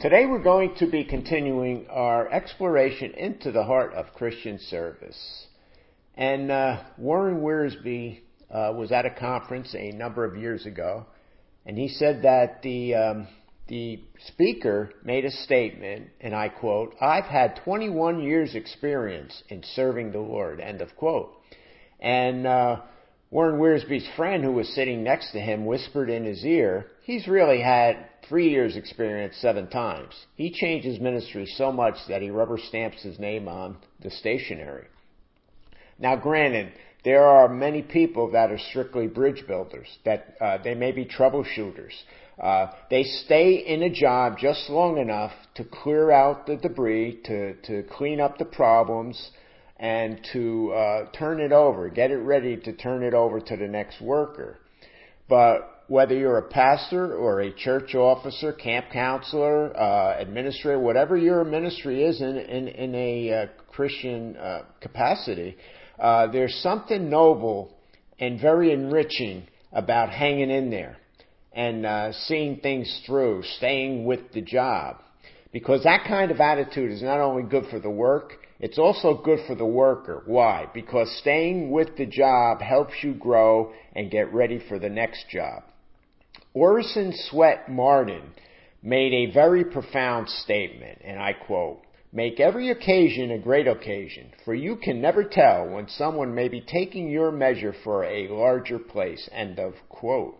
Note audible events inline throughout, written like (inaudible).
Today we're going to be continuing our exploration into the heart of Christian service. And uh, Warren Wiersbe uh, was at a conference a number of years ago, and he said that the um, the speaker made a statement, and I quote, "I've had 21 years' experience in serving the Lord." End of quote. And uh, Warren Wiersbe's friend, who was sitting next to him, whispered in his ear, "He's really had three years' experience seven times. He changed his ministry so much that he rubber stamps his name on the stationery." Now, granted, there are many people that are strictly bridge builders, that uh, they may be troubleshooters. Uh, they stay in a job just long enough to clear out the debris, to, to clean up the problems, and to uh, turn it over, get it ready to turn it over to the next worker. But whether you're a pastor or a church officer, camp counselor, uh, administrator, whatever your ministry is in, in, in a uh, Christian uh, capacity, uh, there's something noble and very enriching about hanging in there and uh, seeing things through, staying with the job. Because that kind of attitude is not only good for the work, it's also good for the worker. Why? Because staying with the job helps you grow and get ready for the next job. Orison Swett Marden made a very profound statement, and I quote, Make every occasion a great occasion, for you can never tell when someone may be taking your measure for a larger place. End of quote.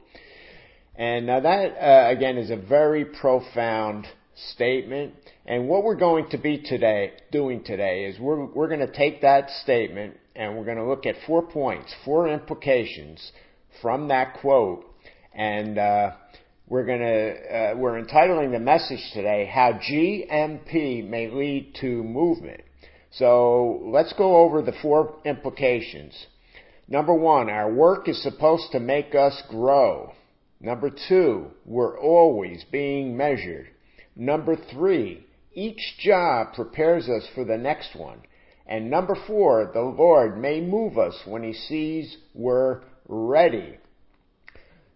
And now that, uh, again, is a very profound statement. And what we're going to be today, doing today is we're, we're going to take that statement and we're going to look at four points, four implications from that quote. And, uh, we're going to, uh, we're entitling the message today, How GMP May Lead to Movement. So let's go over the four implications. Number one, our work is supposed to make us grow. Number two, we're always being measured. Number three, each job prepares us for the next one. And number four, the Lord may move us when He sees we're ready.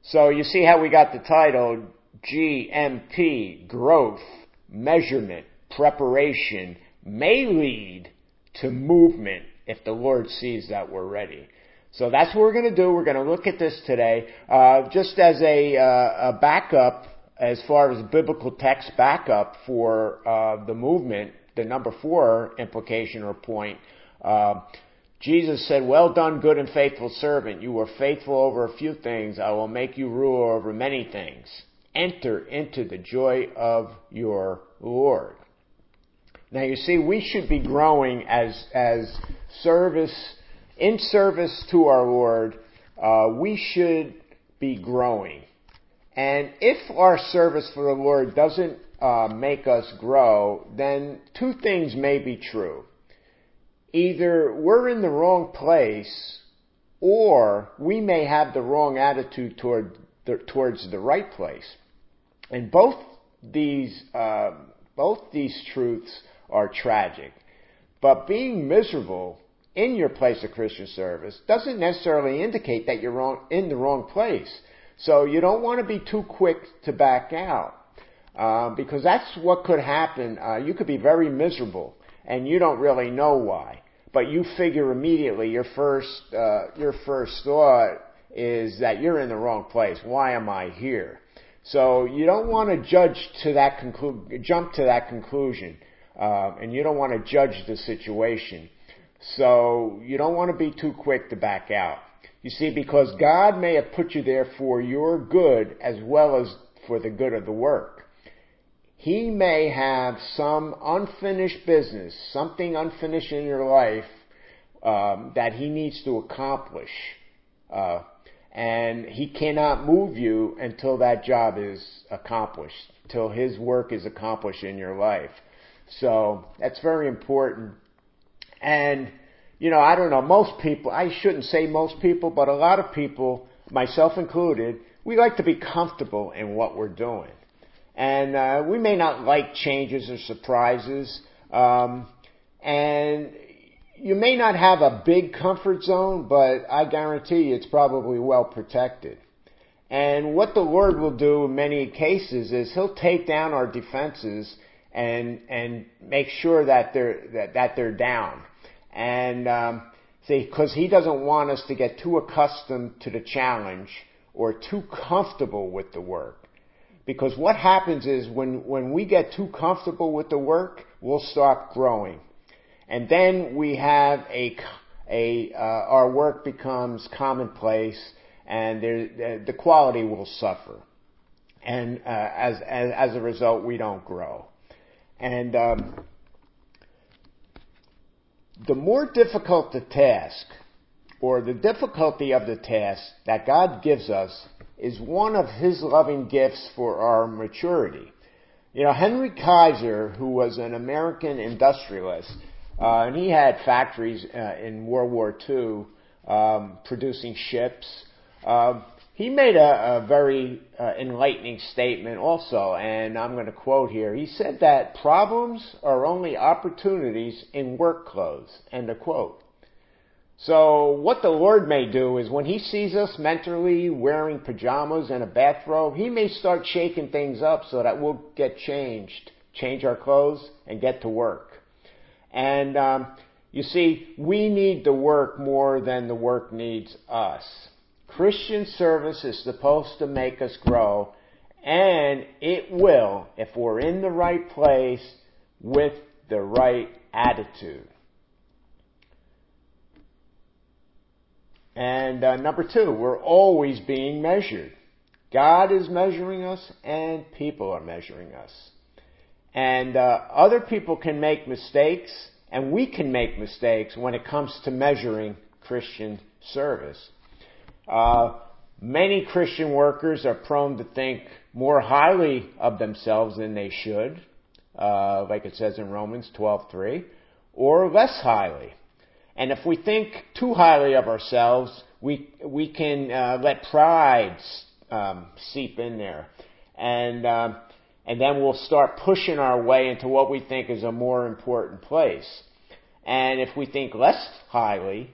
So you see how we got the title GMP, growth, measurement, preparation, may lead to movement if the Lord sees that we're ready. So that's what we're going to do. We're going to look at this today. Uh, just as a, uh, a, backup, as far as biblical text backup for uh, the movement, the number four implication or point, uh, Jesus said, Well done, good and faithful servant. You were faithful over a few things. I will make you ruler over many things. Enter into the joy of your Lord. Now you see, we should be growing as, as service, in service to our Lord, uh, we should be growing. And if our service for the Lord doesn't uh, make us grow, then two things may be true either we're in the wrong place or we may have the wrong attitude toward the, towards the right place. And both these, uh, both these truths are tragic. But being miserable in your place of Christian service doesn't necessarily indicate that you're wrong, in the wrong place. So you don't want to be too quick to back out. Uh, because that's what could happen. Uh, you could be very miserable and you don't really know why but you figure immediately your first uh, your first thought is that you're in the wrong place. Why am I here? So you don't want to judge to that conclu- jump to that conclusion, uh, and you don't want to judge the situation. So you don't want to be too quick to back out. You see, because God may have put you there for your good as well as for the good of the work. He may have some unfinished business, something unfinished in your life um, that he needs to accomplish. Uh, and he cannot move you until that job is accomplished, till his work is accomplished in your life. So that's very important. And, you know, I don't know, most people, I shouldn't say most people, but a lot of people, myself included, we like to be comfortable in what we're doing. And uh, we may not like changes or surprises. Um, and you may not have a big comfort zone, but I guarantee you it's probably well protected. And what the Lord will do in many cases is He'll take down our defenses and and make sure that they're that, that they're down. And um, see, because He doesn't want us to get too accustomed to the challenge or too comfortable with the work. Because what happens is when, when we get too comfortable with the work, we'll stop growing. And then we have a, a, uh, our work becomes commonplace and there, the quality will suffer. And, uh, as, as, as a result, we don't grow. And, um, the more difficult the task, or the difficulty of the task that God gives us is one of His loving gifts for our maturity. You know, Henry Kaiser, who was an American industrialist, and he had factories uh, in World War II um, producing ships. Uh, he made a, a very uh, enlightening statement also, and I'm going to quote here. He said that problems are only opportunities in work clothes. End of quote. So what the Lord may do is when He sees us mentally wearing pajamas and a bathrobe, He may start shaking things up so that we'll get changed, change our clothes, and get to work. And um, you see, we need the work more than the work needs us. Christian service is supposed to make us grow, and it will if we're in the right place with the right attitude. And uh, number two, we're always being measured. God is measuring us and people are measuring us. And uh, other people can make mistakes and we can make mistakes when it comes to measuring Christian service. Uh, many Christian workers are prone to think more highly of themselves than they should, uh, like it says in Romans 12:3, or less highly. And if we think too highly of ourselves, we we can uh, let pride um, seep in there, and uh, and then we'll start pushing our way into what we think is a more important place. And if we think less highly,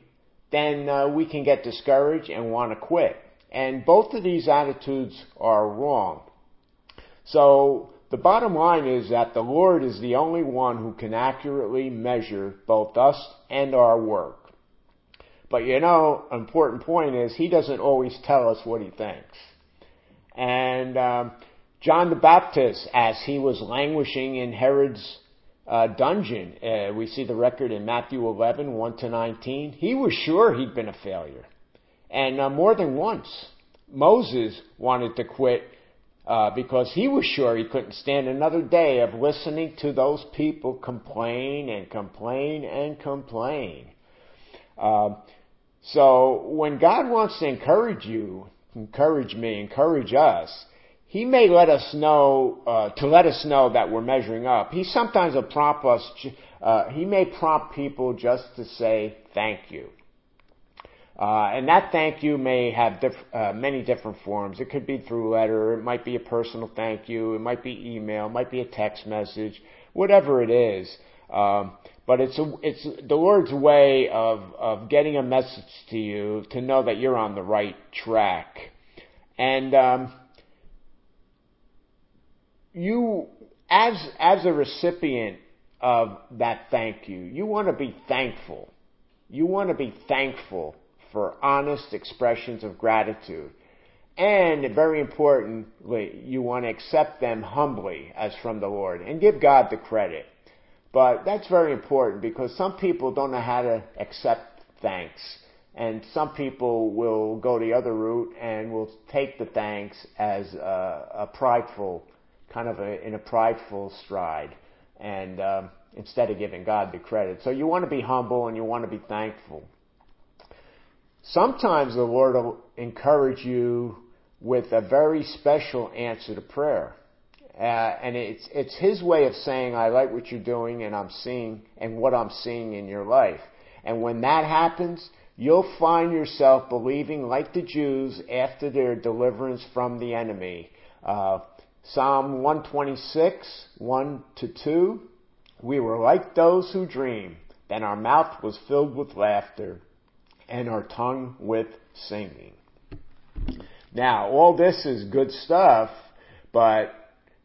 then uh, we can get discouraged and want to quit. And both of these attitudes are wrong. So the bottom line is that the Lord is the only one who can accurately measure both us and our work. But you know, an important point is he doesn't always tell us what he thinks. And um, John the Baptist, as he was languishing in Herod's uh, dungeon, uh, we see the record in Matthew 11, 1 to 19. He was sure he'd been a failure. And uh, more than once, Moses wanted to quit uh, because he was sure he couldn't stand another day of listening to those people complain and complain and complain. Uh, so when God wants to encourage you, encourage me, encourage us, He may let us know uh, to let us know that we're measuring up. He sometimes will prompt us. Uh, he may prompt people just to say thank you. Uh, and that thank you may have diff- uh, many different forms. It could be through letter, it might be a personal thank you, it might be email, it might be a text message, whatever it is. Um, but it's a, it's the Lord's way of of getting a message to you to know that you're on the right track, and um, you as as a recipient of that thank you, you want to be thankful. You want to be thankful for honest expressions of gratitude. And very importantly, you want to accept them humbly as from the Lord and give God the credit. But that's very important because some people don't know how to accept thanks. And some people will go the other route and will take the thanks as a, a prideful, kind of a, in a prideful stride. And um, instead of giving God the credit. So you want to be humble and you want to be thankful. Sometimes the Lord will encourage you with a very special answer to prayer. Uh, and it's, it's His way of saying, I like what you're doing and I'm seeing, and what I'm seeing in your life. And when that happens, you'll find yourself believing like the Jews after their deliverance from the enemy. Uh, Psalm 126, 1 to 2. We were like those who dream. Then our mouth was filled with laughter and our tongue with singing. Now, all this is good stuff, but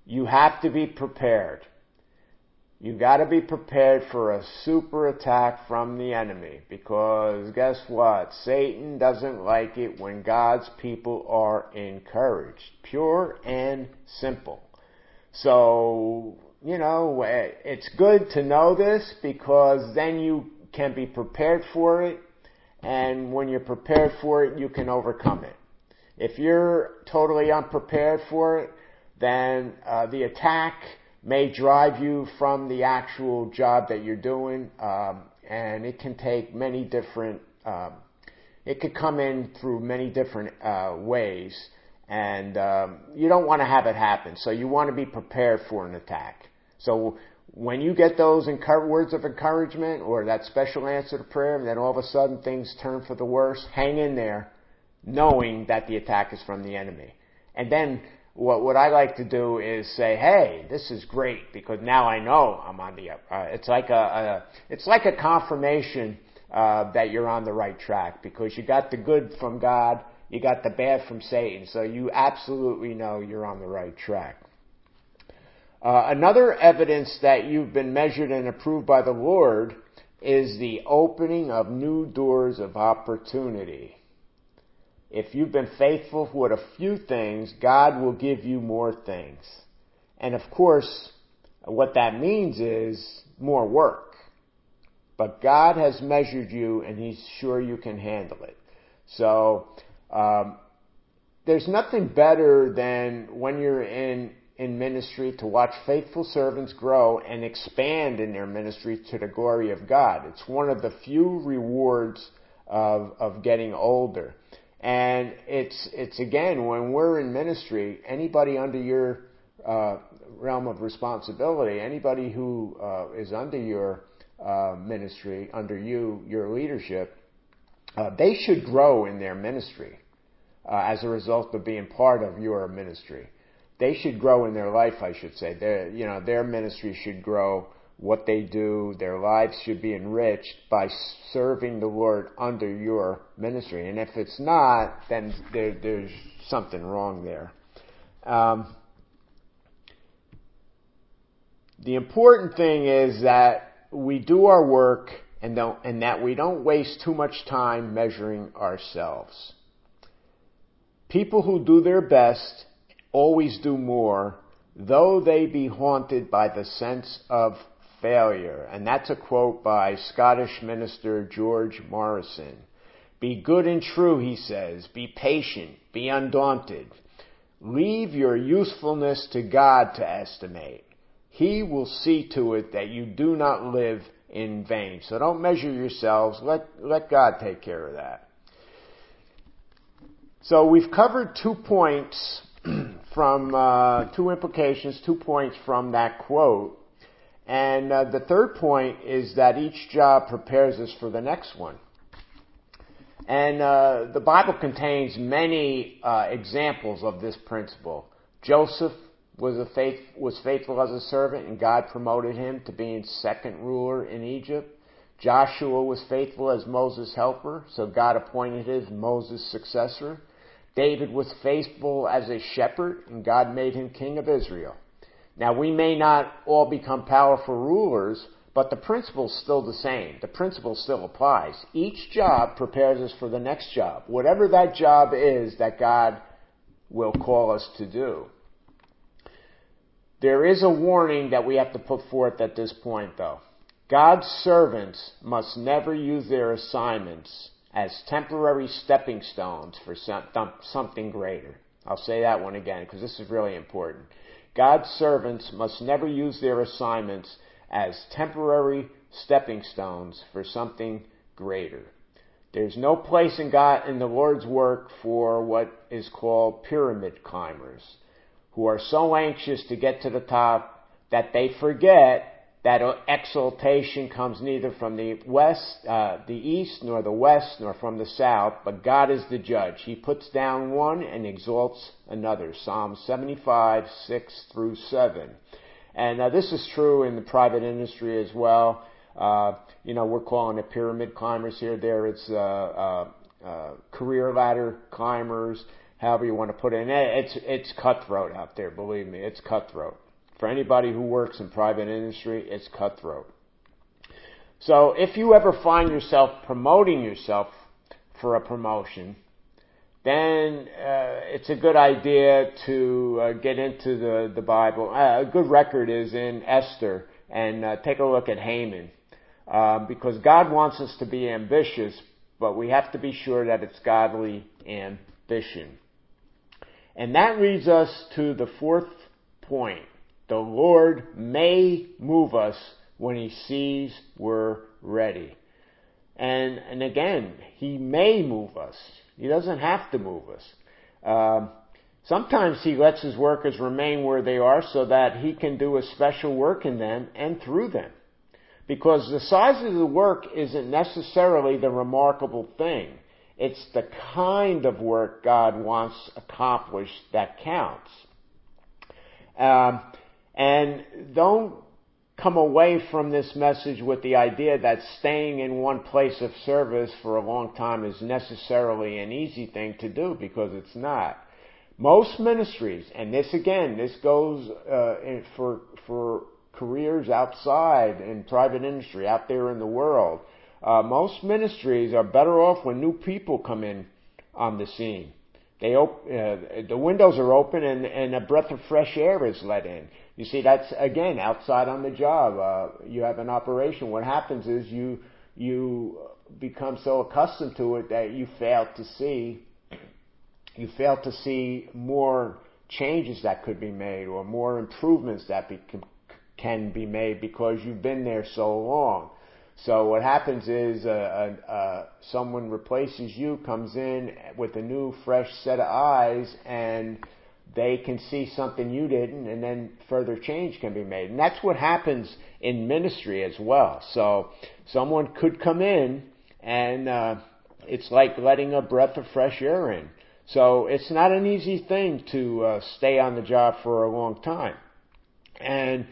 you have to be prepared. You gotta be prepared for a super attack from the enemy because guess what? Satan doesn't like it when God's people are encouraged. Pure and simple. So, you know, it's good to know this because then you can be prepared for it and when you're prepared for it, you can overcome it. If you're totally unprepared for it, then uh, the attack may drive you from the actual job that you're doing, um, and it can take many different. Um, it could come in through many different uh, ways, and um, you don't want to have it happen. So you want to be prepared for an attack. So when you get those words of encouragement or that special answer to prayer, and then all of a sudden things turn for the worse, hang in there, knowing that the attack is from the enemy. And then what, what I like to do is say, hey, this is great because now I know I'm on the up. Uh, it's like a, a, it's like a confirmation uh, that you're on the right track because you got the good from God, you got the bad from Satan, so you absolutely know you're on the right track. Uh, another evidence that you've been measured and approved by the Lord is the opening of new doors of opportunity. If you've been faithful with a few things, God will give you more things. And of course, what that means is more work. But God has measured you and He's sure you can handle it. So, um, there's nothing better than when you're in, in ministry to watch faithful servants grow and expand in their ministry to the glory of God. It's one of the few rewards of, of getting older. And it's, it's again, when we're in ministry, anybody under your uh, realm of responsibility, anybody who uh, is under your uh, ministry, under you, your leadership, uh, they should grow in their ministry uh, as a result of being part of your ministry. They should grow in their life, I should say. Their, you know, their ministry should grow what they do, their lives should be enriched by serving the Lord under your ministry. And if it's not, then there, there's something wrong there. Um, the important thing is that we do our work and, don't, and that we don't waste too much time measuring ourselves. People who do their best always do more, though they be haunted by the sense of failure. And that's a quote by Scottish minister George Morrison. Be good and true, he says. Be patient. Be undaunted. Leave your usefulness to God to estimate. He will see to it that you do not live in vain. So don't measure yourselves. Let, let God take care of that. So we've covered two points (clears throat) from, uh, two implications, two points from that quote. And uh, the third point is that each job prepares us for the next one. And uh, the Bible contains many uh, examples of this principle. Joseph was, a faith, was faithful as a servant, and God promoted him to being second ruler in Egypt. Joshua was faithful as Moses' helper, so God appointed him Moses' successor. David was faithful as a shepherd, and God made him king of Israel. Now we may not all become powerful rulers, but the principle's still the same. The principle still applies. Each job prepares us for the next job, whatever that job is that God will call us to do. There is a warning that we have to put forth at this point though. God's servants must never use their assignments as temporary stepping stones for something greater. I'll say that one again because this is really important. God's servants must never use their assignments as temporary stepping stones for something greater. There's no place in God in the Lord's work for what is called pyramid climbers who are so anxious to get to the top that they forget that exaltation comes neither from the west, uh, the east, nor the west, nor from the south, but God is the judge. He puts down one and exalts another. Psalm 75, 6 through 7. And uh, this is true in the private industry as well. Uh, you know, we're calling it pyramid climbers here. There, it's uh, uh, uh, career ladder climbers however you want to put it. And it's it's cutthroat out there. Believe me, it's cutthroat. For anybody who works in private industry, it's cutthroat. So if you ever find yourself promoting yourself for a promotion, then uh, it's a good idea to uh, get into the, the Bible. Uh, a good record is in Esther, and uh, take a look at Haman. Um, because God wants us to be ambitious, but we have to be sure that it's godly ambition. And that leads us to the fourth point. The Lord may move us when He sees we're ready. And, and again, He may move us. He doesn't have to move us. Um, sometimes He lets His workers remain where they are so that He can do a special work in them and through them. Because the size of the work isn't necessarily the remarkable thing. It's the kind of work God wants accomplished that counts. Um, and don't come away from this message with the idea that staying in one place of service for a long time is necessarily an easy thing to do because it's not. Most ministries, and this again, this goes uh, for for careers outside in private industry, out there in the world. Uh, most ministries are better off when new people come in on the scene. They op- uh, the windows are open and, and a breath of fresh air is let in. You see, that's again outside on the job. Uh, you have an operation. What happens is you you become so accustomed to it that you fail to see you fail to see more changes that could be made or more improvements that be, can be made because you've been there so long. So what happens is uh, uh, uh, someone replaces you, comes in with a new, fresh set of eyes, and they can see something you didn't, and then further change can be made. And that's what happens in ministry as well. So someone could come in, and uh, it's like letting a breath of fresh air in. So it's not an easy thing to uh, stay on the job for a long time. And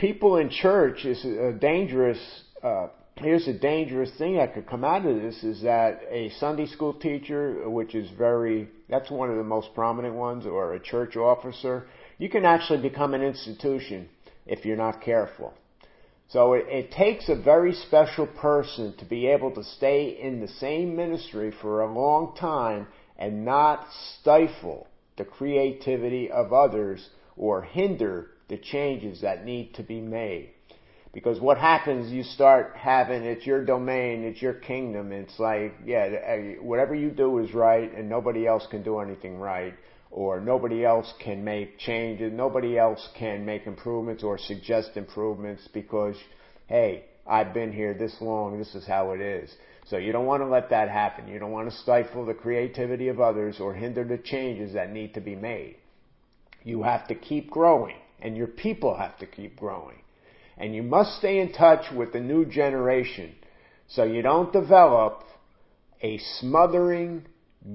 people in church is a dangerous. Uh, here's a dangerous thing that could come out of this is that a Sunday school teacher, which is very, that's one of the most prominent ones, or a church officer, you can actually become an institution if you're not careful. So it, it takes a very special person to be able to stay in the same ministry for a long time and not stifle the creativity of others or hinder the changes that need to be made. Because what happens, you start having, it's your domain, it's your kingdom, it's like, yeah, eh, whatever you do is right and nobody else can do anything right, or nobody else can make changes, nobody else can make improvements or suggest improvements because, hey, I've been here this long, this is how it is. So you don't want to let that happen. You don't want to stifle the creativity of others or hinder the changes that need to be made. You have to keep growing and your people have to keep growing. And you must stay in touch with the new generation so you don't develop a smothering,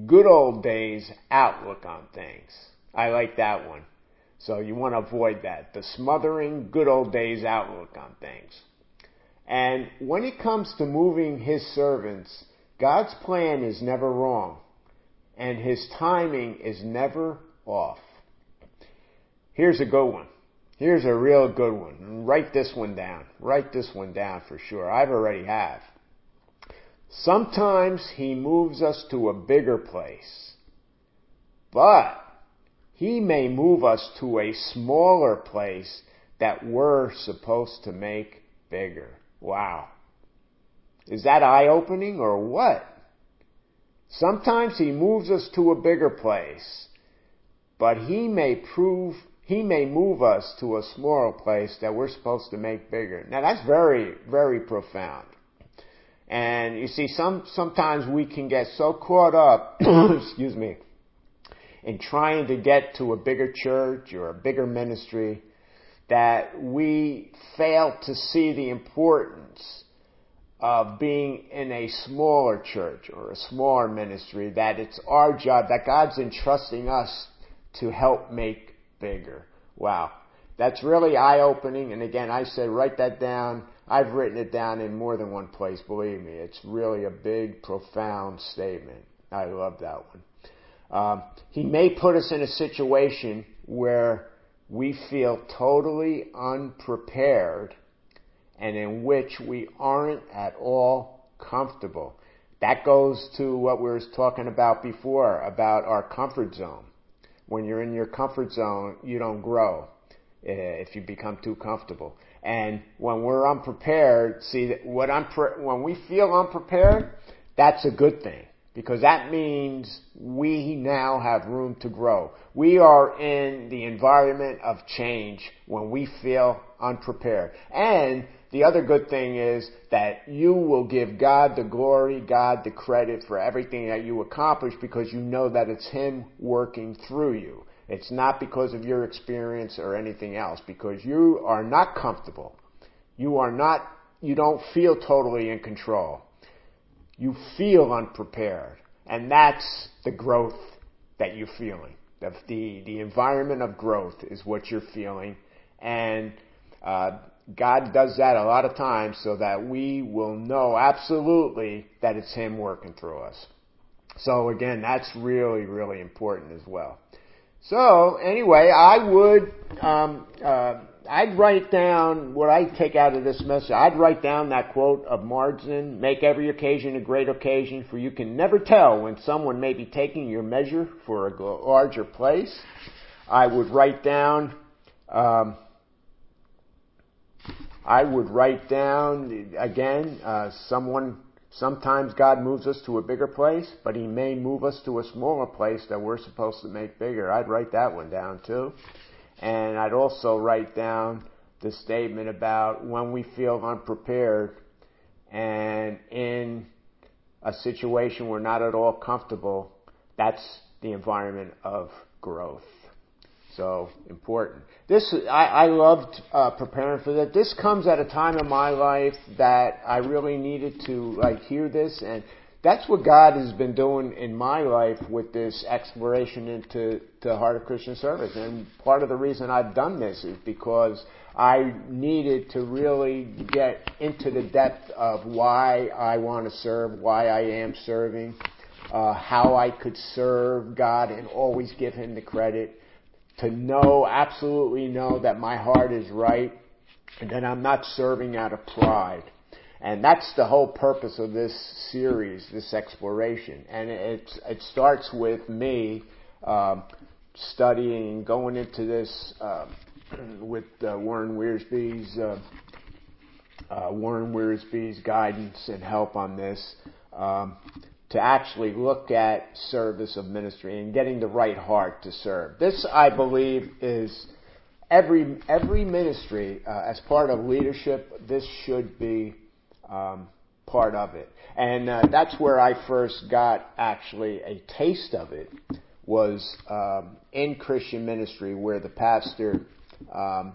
good old days outlook on things. I like that one. So you want to avoid that. The smothering, good old days outlook on things. And when it comes to moving His servants, God's plan is never wrong. And His timing is never off. Here's a good one. Here's a real good one. Write this one down. Write this one down for sure. I've already have. Sometimes he moves us to a bigger place, but he may move us to a smaller place that we're supposed to make bigger. Wow. Is that eye opening or what? Sometimes he moves us to a bigger place, but he may prove he may move us to a smaller place that we're supposed to make bigger. Now that's very, very profound. And you see, some, sometimes we can get so caught up, (clears throat) excuse me, in trying to get to a bigger church or a bigger ministry that we fail to see the importance of being in a smaller church or a smaller ministry, that it's our job, that God's entrusting us to help make bigger. Wow. That's really eye opening. And again, I said write that down. I've written it down in more than one place. Believe me, it's really a big, profound statement. I love that one. Um, he may put us in a situation where we feel totally unprepared and in which we aren't at all comfortable. That goes to what we were talking about before about our comfort zone. When you're in your comfort zone, you don't grow eh, if you become too comfortable. And when we're unprepared, see what unpre- when we feel unprepared, that's a good thing because that means we now have room to grow. We are in the environment of change when we feel unprepared. And the other good thing is that you will give God the glory, God the credit for everything that you accomplish because you know that it's Him working through you. It's not because of your experience or anything else because you are not comfortable. You are not, you don't feel totally in control you feel unprepared. And that's the growth that you're feeling. The, the, the environment of growth is what you're feeling. And uh, God does that a lot of times so that we will know absolutely that it's Him working through us. So again, that's really, really important as well. So anyway, I would um, uh, I'd write down what I take out of this message. I'd write down that quote of Marden: "Make every occasion a great occasion, for you can never tell when someone may be taking your measure for a larger place." I would write down. Um, I would write down again. Uh, someone. Sometimes God moves us to a bigger place, but He may move us to a smaller place that we're supposed to make bigger. I'd write that one down too. And I'd also write down the statement about when we feel unprepared and in a situation we're not at all comfortable, that's the environment of growth. So important. This I, I loved uh, preparing for that. This comes at a time in my life that I really needed to like hear this, and that's what God has been doing in my life with this exploration into the heart of Christian service. And part of the reason I've done this is because I needed to really get into the depth of why I want to serve, why I am serving, uh, how I could serve God and always give Him the credit, to know, absolutely know that my heart is right and that I'm not serving out of pride. And that's the whole purpose of this series, this exploration. And it, it starts with me um, studying, going into this uh, (clears throat) with uh, Warren Wiersbe's uh, uh, Warren Wiersbe's guidance and help on this um, to actually look at service of ministry and getting the right heart to serve. This, I believe, is every every ministry uh, as part of leadership. This should be um, part of it. And uh, that's where I first got actually a taste of it was um, in Christian ministry where the pastor um,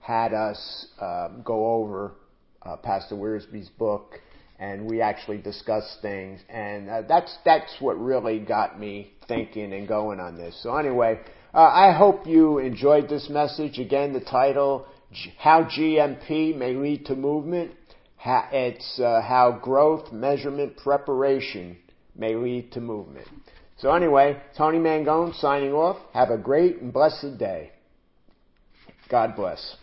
had us um, go over uh, Pastor Wiersbe's book and we actually discussed things and uh, that's that's what really got me thinking and going on this. So anyway, uh, I hope you enjoyed this message. Again, the title How GMP May Lead to Movement it's uh, how growth, measurement, preparation may lead to movement. So anyway, Tony Mangone signing off. Have a great and blessed day. God bless.